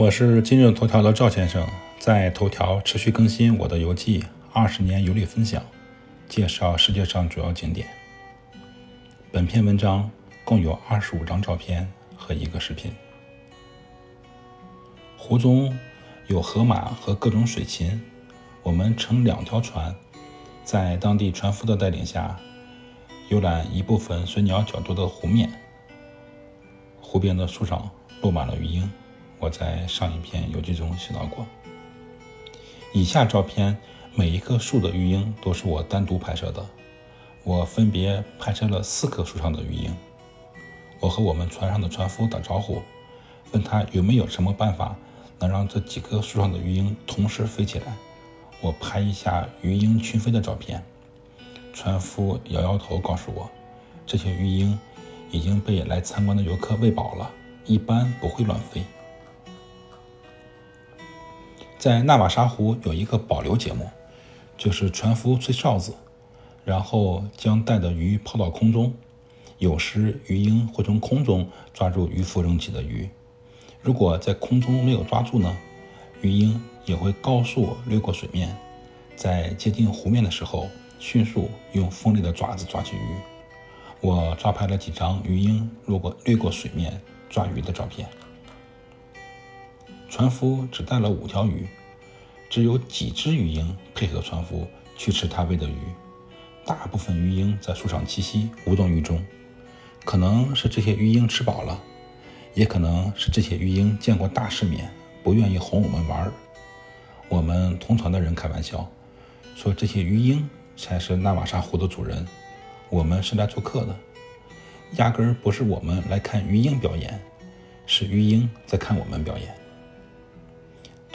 我是今日头条的赵先生，在头条持续更新我的游记，二十年游历分享，介绍世界上主要景点。本篇文章共有二十五张照片和一个视频。湖中有河马和各种水禽，我们乘两条船，在当地船夫的带领下，游览一部分水鸟较多的湖面。湖边的树上落满了鱼鹰。我在上一篇游记中写到过。以下照片，每一棵树的育婴都是我单独拍摄的。我分别拍摄了四棵树上的育婴。我和我们船上的船夫打招呼，问他有没有什么办法能让这几棵树上的育婴同时飞起来。我拍一下鱼鹰群飞的照片。船夫摇摇头，告诉我，这些鱼鹰已经被来参观的游客喂饱了，一般不会乱飞。在纳瓦沙湖有一个保留节目，就是船夫吹哨子，然后将带的鱼抛到空中。有时鱼鹰会从空中抓住渔夫扔起的鱼，如果在空中没有抓住呢，鱼鹰也会高速掠过水面，在接近湖面的时候，迅速用锋利的爪子抓起鱼。我抓拍了几张鱼鹰掠过掠过水面抓鱼的照片。船夫只带了五条鱼，只有几只鱼鹰配合船夫去吃他喂的鱼。大部分鱼鹰在树上栖息，无动于衷。可能是这些鱼鹰吃饱了，也可能是这些鱼鹰见过大世面，不愿意哄我们玩儿。我们同船的人开玩笑说，这些鱼鹰才是纳瓦沙湖的主人，我们是来做客的，压根儿不是我们来看鱼鹰表演，是鱼鹰在看我们表演。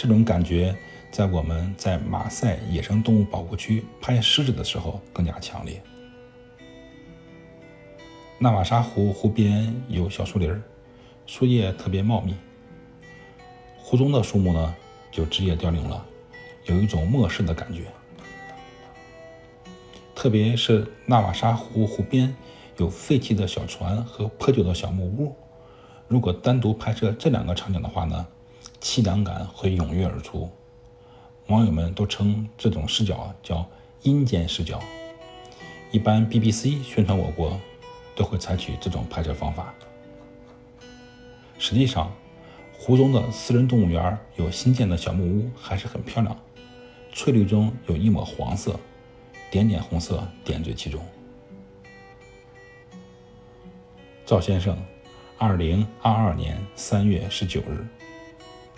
这种感觉在我们在马赛野生动物保护区拍狮子的时候更加强烈。纳瓦沙湖湖边有小树林儿，树叶特别茂密。湖中的树木呢，就枝叶凋零了，有一种漠视的感觉。特别是纳瓦沙湖湖边有废弃的小船和破旧的小木屋，如果单独拍摄这两个场景的话呢？凄凉感会涌跃而出，网友们都称这种视角叫“阴间视角”。一般 BBC 宣传我国都会采取这种拍摄方法。实际上，湖中的私人动物园有新建的小木屋，还是很漂亮，翠绿中有一抹黄色，点点红色点缀其中。赵先生，二零二二年三月十九日。